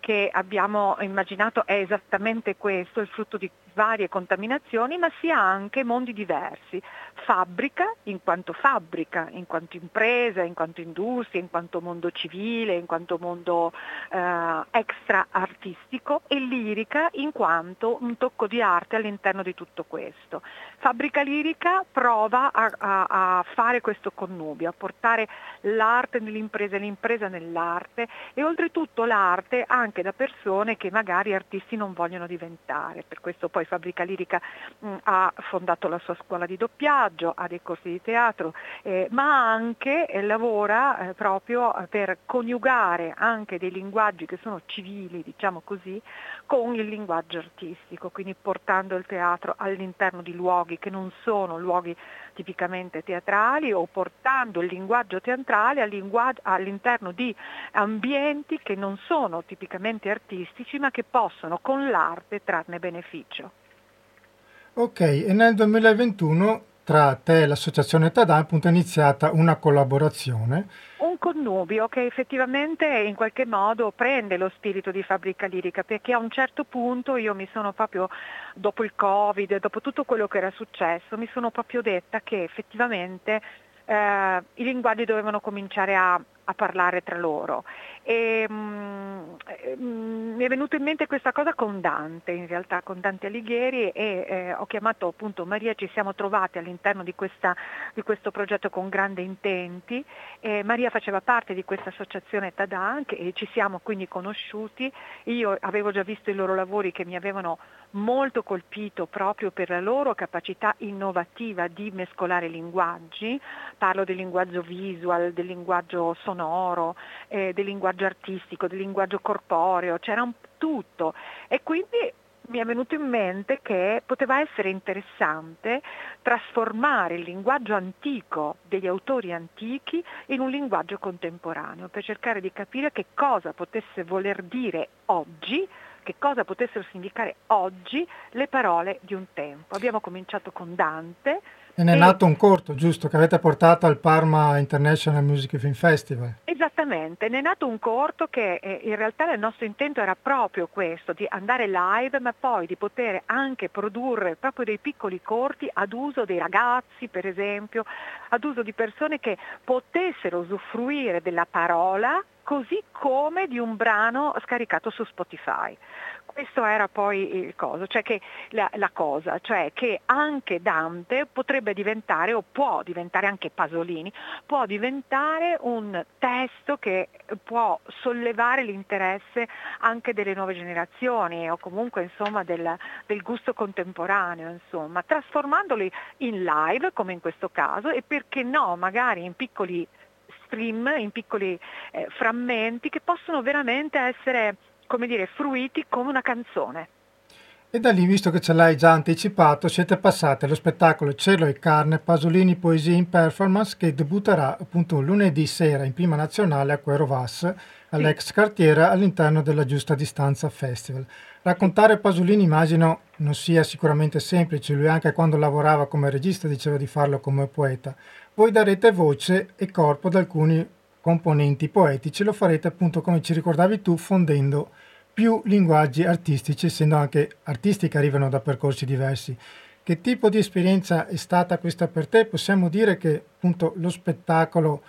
che abbiamo immaginato è esattamente questo, il frutto di varie contaminazioni, ma sia anche mondi diversi. Fabbrica in quanto fabbrica, in quanto impresa, in quanto industria, in quanto mondo civile, in quanto mondo eh, extra artistico e lirica in quanto un tocco di arte all'interno di tutto questo. Fabbrica lirica prova a, a, a fare questo connubio, a portare l'arte nell'impresa e l'impresa nell'arte e oltretutto l'arte anche da persone che magari artisti non vogliono diventare. Per questo poi Fabbrica Lirica mh, ha fondato la sua scuola di doppiaggio, ha dei corsi di teatro, eh, ma anche eh, lavora eh, proprio per coniugare anche dei linguaggi che sono civili, diciamo così, con il linguaggio artistico, quindi portando il teatro all'interno di luoghi che non sono luoghi tipicamente teatrali o portando il linguaggio teatrale all'interno di ambienti che non sono tipicamente artistici ma che possono con l'arte trarne beneficio. Ok, e nel 2021 tra te e l'associazione Tada appunto è iniziata una collaborazione. Un connubio che effettivamente in qualche modo prende lo spirito di Fabbrica Lirica perché a un certo punto io mi sono proprio, dopo il Covid, dopo tutto quello che era successo, mi sono proprio detta che effettivamente eh, i linguaggi dovevano cominciare a, a parlare tra loro. E, mh, mm, mi è venuto in mente questa cosa con Dante, in realtà con Dante Alighieri e eh, ho chiamato appunto Maria, ci siamo trovati all'interno di, questa, di questo progetto con grandi intenti. E Maria faceva parte di questa associazione Tadank e ci siamo quindi conosciuti. Io avevo già visto i loro lavori che mi avevano molto colpito proprio per la loro capacità innovativa di mescolare linguaggi, parlo del linguaggio visual, del linguaggio sonoro, eh, del linguaggio artistico, del linguaggio corporeo, c'era un tutto. E quindi mi è venuto in mente che poteva essere interessante trasformare il linguaggio antico degli autori antichi in un linguaggio contemporaneo per cercare di capire che cosa potesse voler dire oggi che cosa potessero significare oggi le parole di un tempo. Abbiamo cominciato con Dante. E ne è nato un corto, giusto, che avete portato al Parma International Music Film Festival. Esattamente, ne è nato un corto che eh, in realtà il nostro intento era proprio questo, di andare live, ma poi di poter anche produrre proprio dei piccoli corti ad uso dei ragazzi, per esempio, ad uso di persone che potessero usufruire della parola così come di un brano scaricato su Spotify. Questo era poi il coso, cioè che, la, la, cosa, cioè che anche Dante potrebbe diventare, o può diventare anche Pasolini, può diventare un testo che può sollevare l'interesse anche delle nuove generazioni o comunque insomma, del, del gusto contemporaneo, insomma, trasformandoli in live come in questo caso e perché no, magari in piccoli stream, in piccoli eh, frammenti che possono veramente essere come dire, fruiti come una canzone. E da lì, visto che ce l'hai già anticipato, siete passati allo spettacolo Cielo e Carne Pasolini Poesie in Performance che debutterà appunto lunedì sera in prima nazionale a Quero Vas, all'ex cartiera all'interno della Giusta Distanza Festival. Raccontare Pasolini immagino non sia sicuramente semplice, lui anche quando lavorava come regista diceva di farlo come poeta. Voi darete voce e corpo ad alcuni componenti poetici, lo farete appunto come ci ricordavi tu, fondendo più linguaggi artistici, essendo anche artisti che arrivano da percorsi diversi. Che tipo di esperienza è stata questa per te? Possiamo dire che appunto lo spettacolo,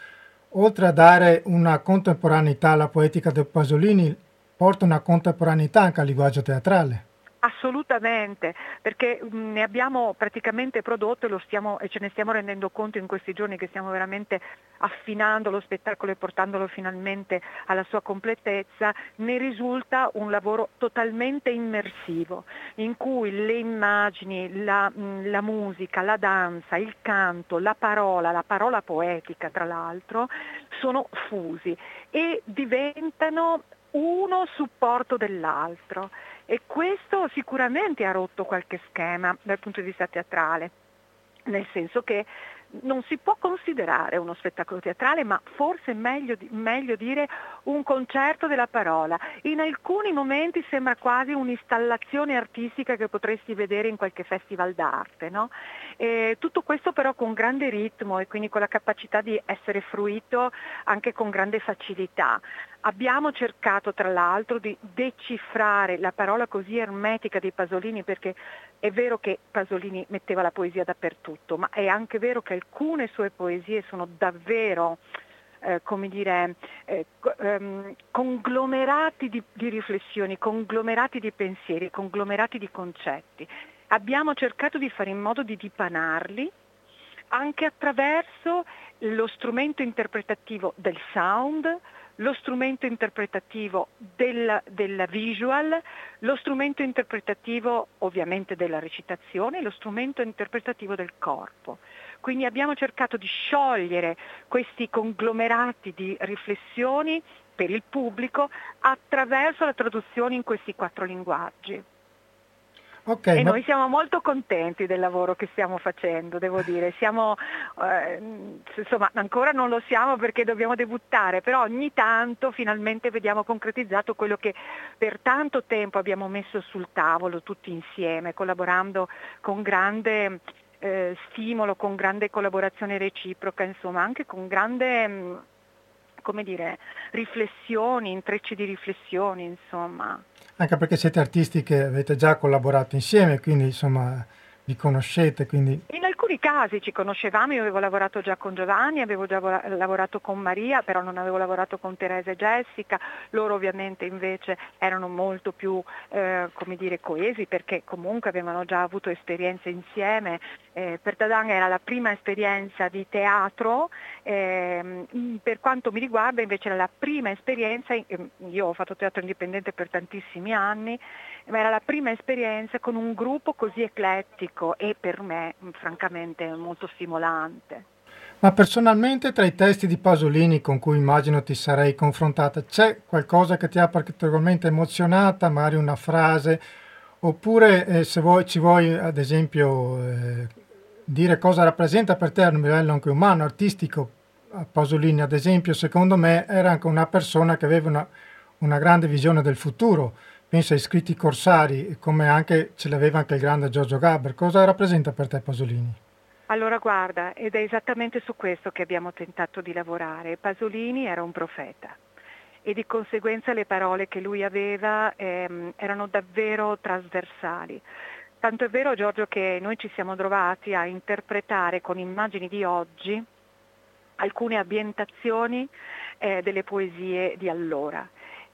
oltre a dare una contemporaneità alla poetica del Pasolini, porta una contemporaneità anche al linguaggio teatrale. Assolutamente, perché mm, ne abbiamo praticamente prodotto e, stiamo, e, ce ne stiamo rendendo conto in questi giorni che stiamo veramente affinando lo spettacolo e portandolo finalmente alla sua completezza, ne risulta un lavoro totalmente immersivo, in cui le immagini, la, mm, la musica, la danza, il canto, la parola, la parola poetica tra l'altro, sono fusi e diventano uno supporto dell'altro e questo sicuramente ha rotto qualche schema dal punto di vista teatrale, nel senso che non si può considerare uno spettacolo teatrale, ma forse è meglio, meglio, dire un concerto della parola. In alcuni momenti sembra quasi un'installazione artistica che potresti vedere in qualche festival d'arte. No? tutto questo però con grande ritmo e quindi con la capacità di essere fruito anche con grande facilità. Abbiamo cercato tra l'altro di decifrare la parola così ermetica di Pasolini perché è vero che Pasolini metteva la poesia dappertutto, ma è anche vero che alcune sue poesie sono davvero eh, come dire, eh, ehm, conglomerati di, di riflessioni, conglomerati di pensieri, conglomerati di concetti. Abbiamo cercato di fare in modo di dipanarli anche attraverso lo strumento interpretativo del sound, lo strumento interpretativo del, del, visual, lo strumento interpretativo ovviamente della recitazione, lo strumento interpretativo del corpo. Quindi abbiamo cercato di sciogliere questi conglomerati di riflessioni per il pubblico attraverso la traduzione in questi quattro linguaggi. Okay, e ma... noi siamo molto contenti del lavoro che stiamo facendo, devo dire. Siamo, eh, insomma, ancora non lo siamo perché dobbiamo debuttare, però ogni tanto finalmente vediamo concretizzato quello che per tanto tempo abbiamo messo sul tavolo tutti insieme, collaborando con grande eh, stimolo, con grande collaborazione reciproca, insomma, anche con grande mm, come dire, riflessioni, intrecci di riflessioni, insomma. Anche perché siete artisti che avete già collaborato insieme, quindi insomma vi conoscete. Quindi... In alcuni casi ci conoscevamo, io avevo lavorato già con Giovanni, avevo già lavorato con Maria, però non avevo lavorato con Teresa e Jessica, loro ovviamente invece erano molto più eh, come dire, coesi perché comunque avevano già avuto esperienze insieme. Eh, per Dadan era la prima esperienza di teatro, eh, per quanto mi riguarda invece era la prima esperienza, io ho fatto teatro indipendente per tantissimi anni, ma era la prima esperienza con un gruppo così eclettico e per me francamente molto stimolante. Ma personalmente tra i testi di Pasolini con cui immagino ti sarei confrontata, c'è qualcosa che ti ha particolarmente emozionata, magari una frase, oppure eh, se vuoi, ci vuoi ad esempio eh, dire cosa rappresenta per te a un livello anche umano, artistico, Pasolini ad esempio, secondo me era anche una persona che aveva una, una grande visione del futuro, pensa ai scritti corsari, come anche ce l'aveva anche il grande Giorgio Gabber. Cosa rappresenta per te Pasolini? Allora guarda, ed è esattamente su questo che abbiamo tentato di lavorare. Pasolini era un profeta e di conseguenza le parole che lui aveva ehm, erano davvero trasversali. Tanto è vero Giorgio che noi ci siamo trovati a interpretare con immagini di oggi alcune ambientazioni eh, delle poesie di allora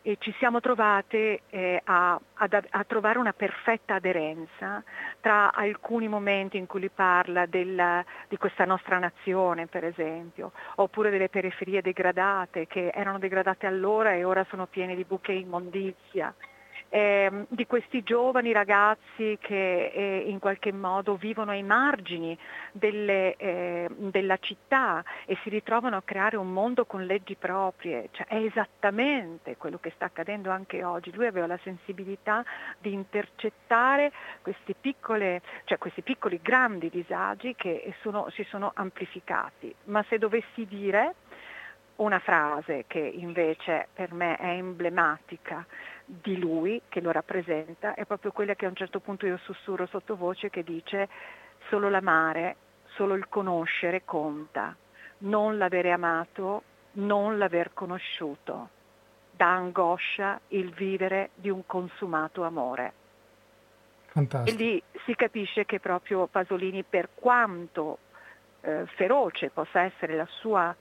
e ci siamo trovate eh, a, a, a, trovare una perfetta aderenza tra alcuni momenti in cui lui parla del, di questa nostra nazione, per esempio, oppure delle periferie degradate che erano degradate allora e ora sono piene di buche immondizia. Eh, di questi giovani ragazzi che eh, in qualche modo vivono ai margini delle, eh, della città e si ritrovano a creare un mondo con leggi proprie, cioè, è esattamente quello che sta accadendo anche oggi. Lui aveva la sensibilità di intercettare questi, piccole, cioè questi piccoli grandi disagi che sono, si sono amplificati. Ma se dovessi dire una frase che invece per me è emblematica di lui, che lo rappresenta, è proprio quella che a un certo punto io sussurro sottovoce che dice solo l'amare, solo il conoscere conta, non l'avere amato, non l'aver conosciuto. Dà angoscia il vivere di un consumato amore. Fantastico. E lì si capisce che proprio Pasolini, per quanto eh, feroce possa essere la sua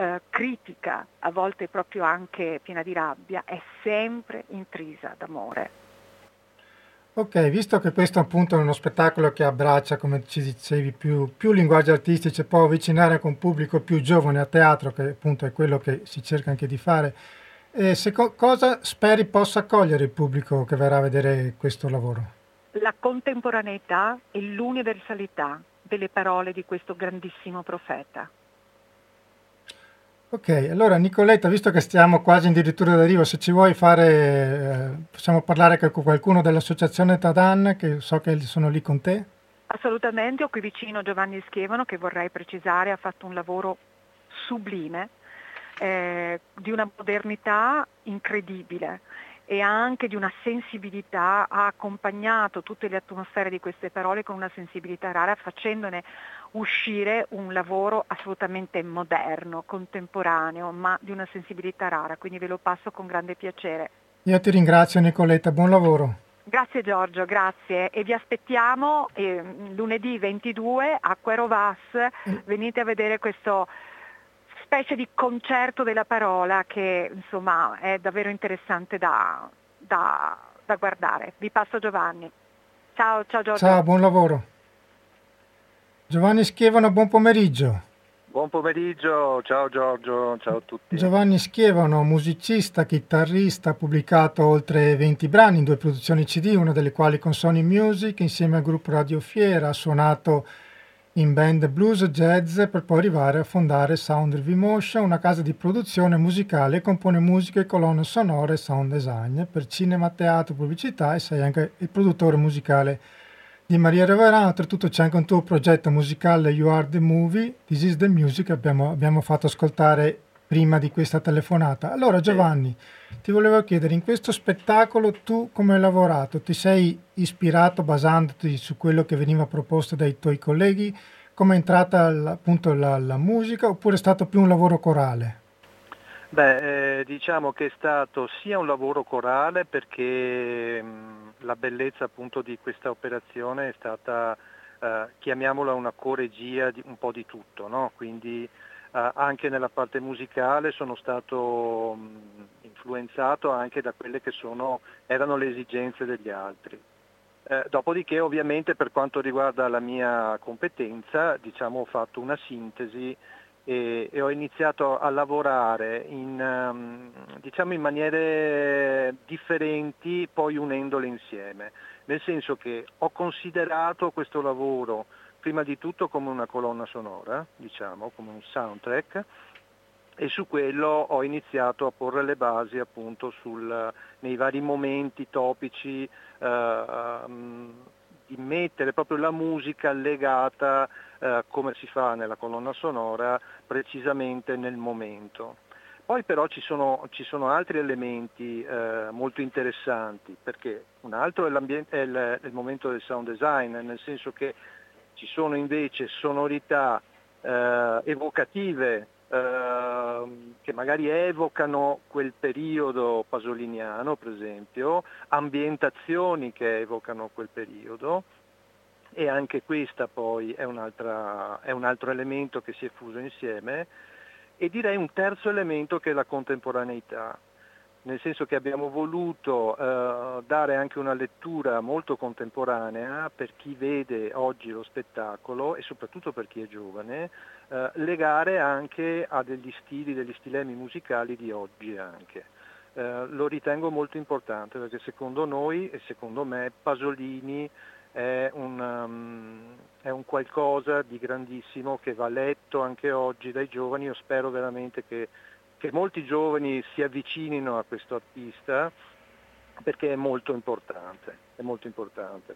eh, critica, a volte proprio anche piena di rabbia, è sempre intrisa d'amore. Ok, visto che questo appunto è uno spettacolo che abbraccia, come ci dicevi, più, più linguaggi artistici può avvicinare anche un pubblico più giovane a teatro, che appunto è quello che si cerca anche di fare, eh, co- cosa speri possa accogliere il pubblico che verrà a vedere questo lavoro? La contemporaneità e l'universalità delle parole di questo grandissimo profeta. Ok, allora Nicoletta, visto che stiamo quasi addirittura d'arrivo, se ci vuoi fare, eh, possiamo parlare con qualcuno dell'associazione Tadan, che so che sono lì con te? Assolutamente, ho qui vicino Giovanni Schievano, che vorrei precisare ha fatto un lavoro sublime, eh, di una modernità incredibile e anche di una sensibilità, ha accompagnato tutte le atmosfere di queste parole con una sensibilità rara, facendone uscire un lavoro assolutamente moderno, contemporaneo, ma di una sensibilità rara, quindi ve lo passo con grande piacere. Io ti ringrazio Nicoletta, buon lavoro. Grazie Giorgio, grazie e vi aspettiamo eh, lunedì 22 a Quero Vas, venite a vedere questo specie di concerto della parola che insomma è davvero interessante da, da, da guardare. Vi passo Giovanni. Ciao, ciao Giorgio. Ciao, buon lavoro. Giovanni Schievano, buon pomeriggio. Buon pomeriggio, ciao Giorgio, ciao a tutti. Giovanni Schievano, musicista, chitarrista, ha pubblicato oltre 20 brani in due produzioni CD, una delle quali con Sony Music, insieme al gruppo Radio Fiera, ha suonato in band blues jazz per poi arrivare a fondare Sound Motion, una casa di produzione musicale e compone musiche, colonne sonore e sound design per cinema, teatro, pubblicità e sei anche il produttore musicale di Maria Reverano, oltretutto c'è anche un tuo progetto musicale You Are The Movie, This Is The Music, che abbiamo, abbiamo fatto ascoltare prima di questa telefonata. Allora Giovanni, ti volevo chiedere, in questo spettacolo tu come hai lavorato? Ti sei ispirato basandoti su quello che veniva proposto dai tuoi colleghi? Come è entrata appunto la, la musica oppure è stato più un lavoro corale? Beh, eh, diciamo che è stato sia un lavoro corale perché mh, la bellezza appunto di questa operazione è stata, eh, chiamiamola una coregia di un po' di tutto, no? quindi anche nella parte musicale sono stato influenzato anche da quelle che sono, erano le esigenze degli altri. Eh, dopodiché ovviamente per quanto riguarda la mia competenza diciamo, ho fatto una sintesi e, e ho iniziato a lavorare in, um, diciamo in maniere differenti, poi unendole insieme, nel senso che ho considerato questo lavoro prima di tutto come una colonna sonora, diciamo, come un soundtrack, e su quello ho iniziato a porre le basi appunto sul, nei vari momenti topici um, di mettere proprio la musica legata eh, come si fa nella colonna sonora precisamente nel momento. Poi però ci sono, ci sono altri elementi eh, molto interessanti, perché un altro è, è, il, è, il, momento del sound design, nel senso che ci sono invece sonorità eh, evocative eh, che magari evocano quel periodo pasoliniano, per esempio, ambientazioni che evocano quel periodo, e anche questa poi è, è un altro elemento che si è fuso insieme e direi un terzo elemento che è la contemporaneità, nel senso che abbiamo voluto eh, dare anche una lettura molto contemporanea per chi vede oggi lo spettacolo e soprattutto per chi è giovane, eh, legare anche a degli stili, degli stilemi musicali di oggi anche. eh, lo ritengo molto importante perché secondo noi e secondo me Pasolini è un, um, è un, qualcosa di grandissimo che va letto anche oggi dai giovani. Io spero veramente che, che molti giovani si avvicinino a questo artista perché è molto importante. È molto importante.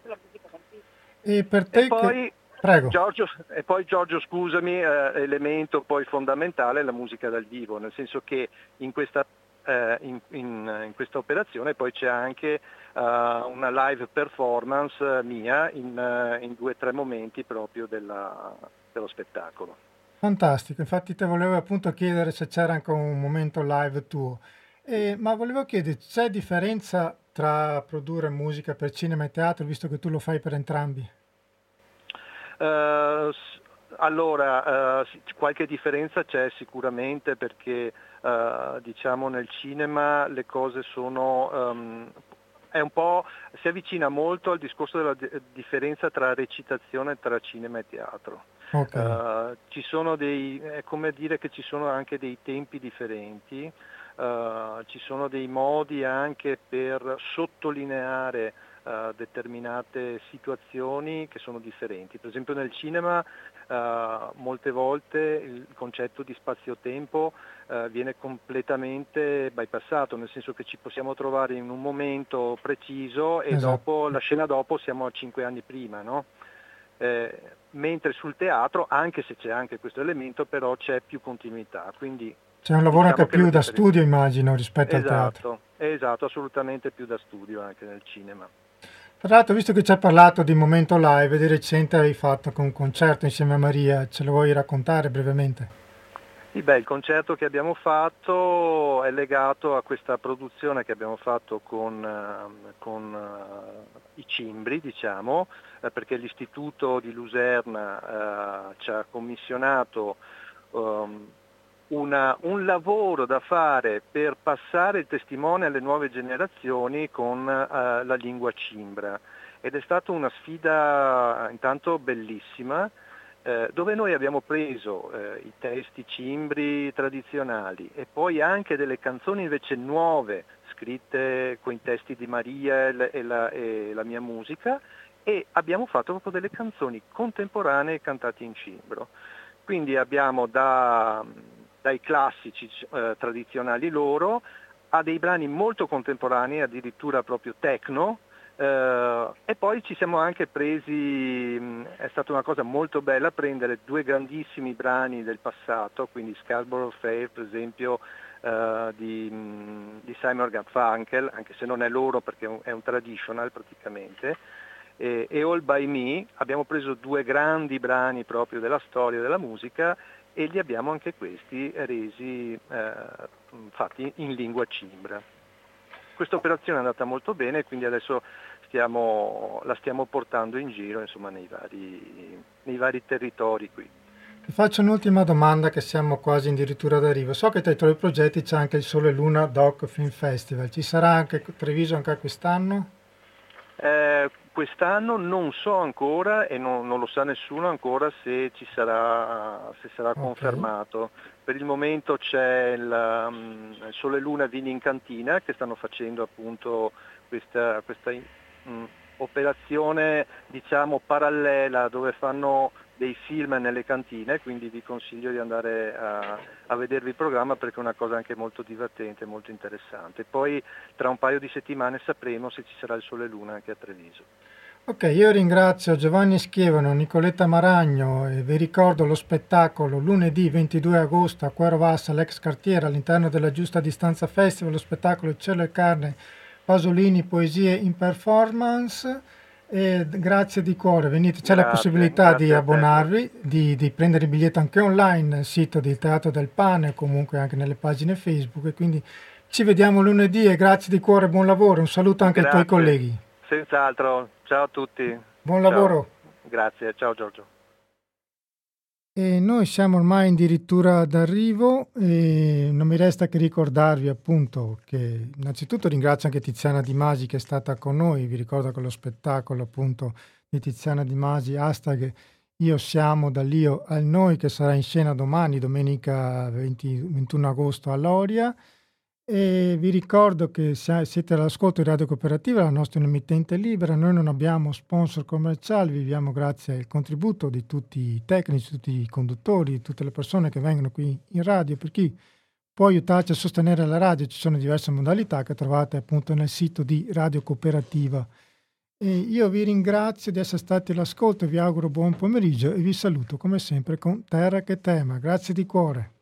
E per te e poi, Prego. Giorgio, e poi Giorgio, scusami, eh, elemento poi fondamentale è la musica dal vivo, nel senso che in questa eh, in, in, in, questa operazione poi c'è anche uh, una live performance mia in, in due o tre momenti proprio della, dello spettacolo. Fantastico, infatti te volevo appunto chiedere se c'era anche un momento live tuo, eh, ma volevo chiedere, c'è differenza tra produrre musica per cinema e teatro, visto che tu lo fai per entrambi? Uh, allora, uh, qualche differenza c'è sicuramente perché uh, diciamo nel cinema le cose sono um, si avvicina molto al discorso della di- differenza tra recitazione tra cinema e teatro. Okay. Uh, ci sono dei, è come dire che ci sono anche dei tempi differenti, uh, ci sono dei modi anche per sottolineare uh, determinate situazioni che sono differenti. Per esempio nel cinema molte volte il concetto di spazio-tempo viene completamente bypassato, nel senso che ci possiamo trovare in un momento preciso e esatto. dopo, la scena dopo siamo a cinque anni prima. No? Eh, mentre sul teatro, anche se c'è anche questo elemento, però c'è più continuità. Quindi c'è un lavoro diciamo anche più da studio, immagino, rispetto esatto, al teatro. Esatto, assolutamente più da studio anche nel cinema. Tra l'altro, visto che ci hai parlato di Momento Live, di recente hai fatto un concerto insieme a Maria, ce lo vuoi raccontare brevemente? Sì, beh, il concerto che abbiamo fatto è legato a questa produzione che abbiamo fatto con, ehm, con i Cimbri, diciamo, eh, perché l'Istituto di Luserna uh, ci ha commissionato um, una, un lavoro da fare per passare il testimone alle nuove generazioni con uh, la lingua cimbra. Ed è stata una sfida intanto bellissima eh, dove noi abbiamo preso eh, i testi cimbri tradizionali e poi anche delle canzoni invece nuove scritte con i testi di Maria e la, e la, e la mia musica e abbiamo fatto proprio delle canzoni contemporanee cantate in cimbro. Quindi abbiamo da, dai classici eh, tradizionali loro a dei brani molto contemporanei, addirittura proprio techno, eh, e poi ci siamo anche presi, mh, è stata una cosa molto bella prendere due grandissimi brani del passato, quindi Scarborough Fair per esempio eh, di, mh, di, Simon Garfunkel, anche se non è loro perché è un, è un traditional praticamente, e, e All By Me, abbiamo preso due grandi brani proprio della storia della musica e li abbiamo anche questi resi eh, fatti in lingua cimbra. Questa operazione è andata molto bene quindi adesso stiamo, la stiamo portando in giro insomma, nei, vari, nei vari territori qui. Ti faccio un'ultima domanda che siamo quasi addirittura d'arrivo. So che tra i tuoi progetti c'è anche il Sole Luna Doc Film Festival. Ci sarà anche Treviso anche quest'anno? Eh, quest'anno non so ancora e non, non, lo sa nessuno ancora se ci sarà, se sarà okay. confermato. Per il momento c'è il, um, il Sole Luna Vini in Cantina che stanno facendo appunto questa, questa um, operazione diciamo parallela dove fanno dei film nelle cantine, quindi vi consiglio di andare a, a, vedervi il programma perché è una cosa anche molto divertente, molto interessante. Poi tra un paio di settimane sapremo se ci sarà il Sole e Luna anche a Treviso. Ok, io ringrazio Giovanni Schievano, Nicoletta Maragno e vi ricordo lo spettacolo lunedì 22 agosto a Quero Vassa, l'ex cartiera all'interno della Giusta Distanza Festival, lo spettacolo Cielo e Carne, Pasolini, Poesie in Performance. E grazie di cuore, venite, c'è grazie, la possibilità di abbonarvi, di, di, prendere il biglietto anche online nel sito del Teatro del Pane, comunque anche nelle pagine Facebook. E quindi ci vediamo lunedì e grazie di cuore, buon lavoro. Un saluto anche grazie. ai tuoi colleghi. Senz'altro, ciao a tutti. Buon ciao. lavoro. Grazie, ciao Giorgio. E noi siamo ormai addirittura d'arrivo e non mi resta che ricordarvi appunto che innanzitutto ringrazio anche Tiziana Di Masi che è stata con noi, vi ricordo che lo spettacolo appunto di Tiziana Di Masi, hashtag Io siamo dall'io al noi che sarà in scena domani, domenica 20, 21 agosto a Loria E vi ricordo che siete all'ascolto di Radio Cooperativa, la nostra emittente libera. Noi non abbiamo sponsor commerciali, viviamo grazie al contributo di tutti i tecnici, tutti i conduttori, tutte le persone che vengono qui in radio. Per chi può aiutarci a sostenere la radio, ci sono diverse modalità che trovate appunto nel sito di Radio Cooperativa. E io vi ringrazio di essere stati all'ascolto, vi auguro buon pomeriggio e vi saluto come sempre con Terra che tema. Grazie di cuore.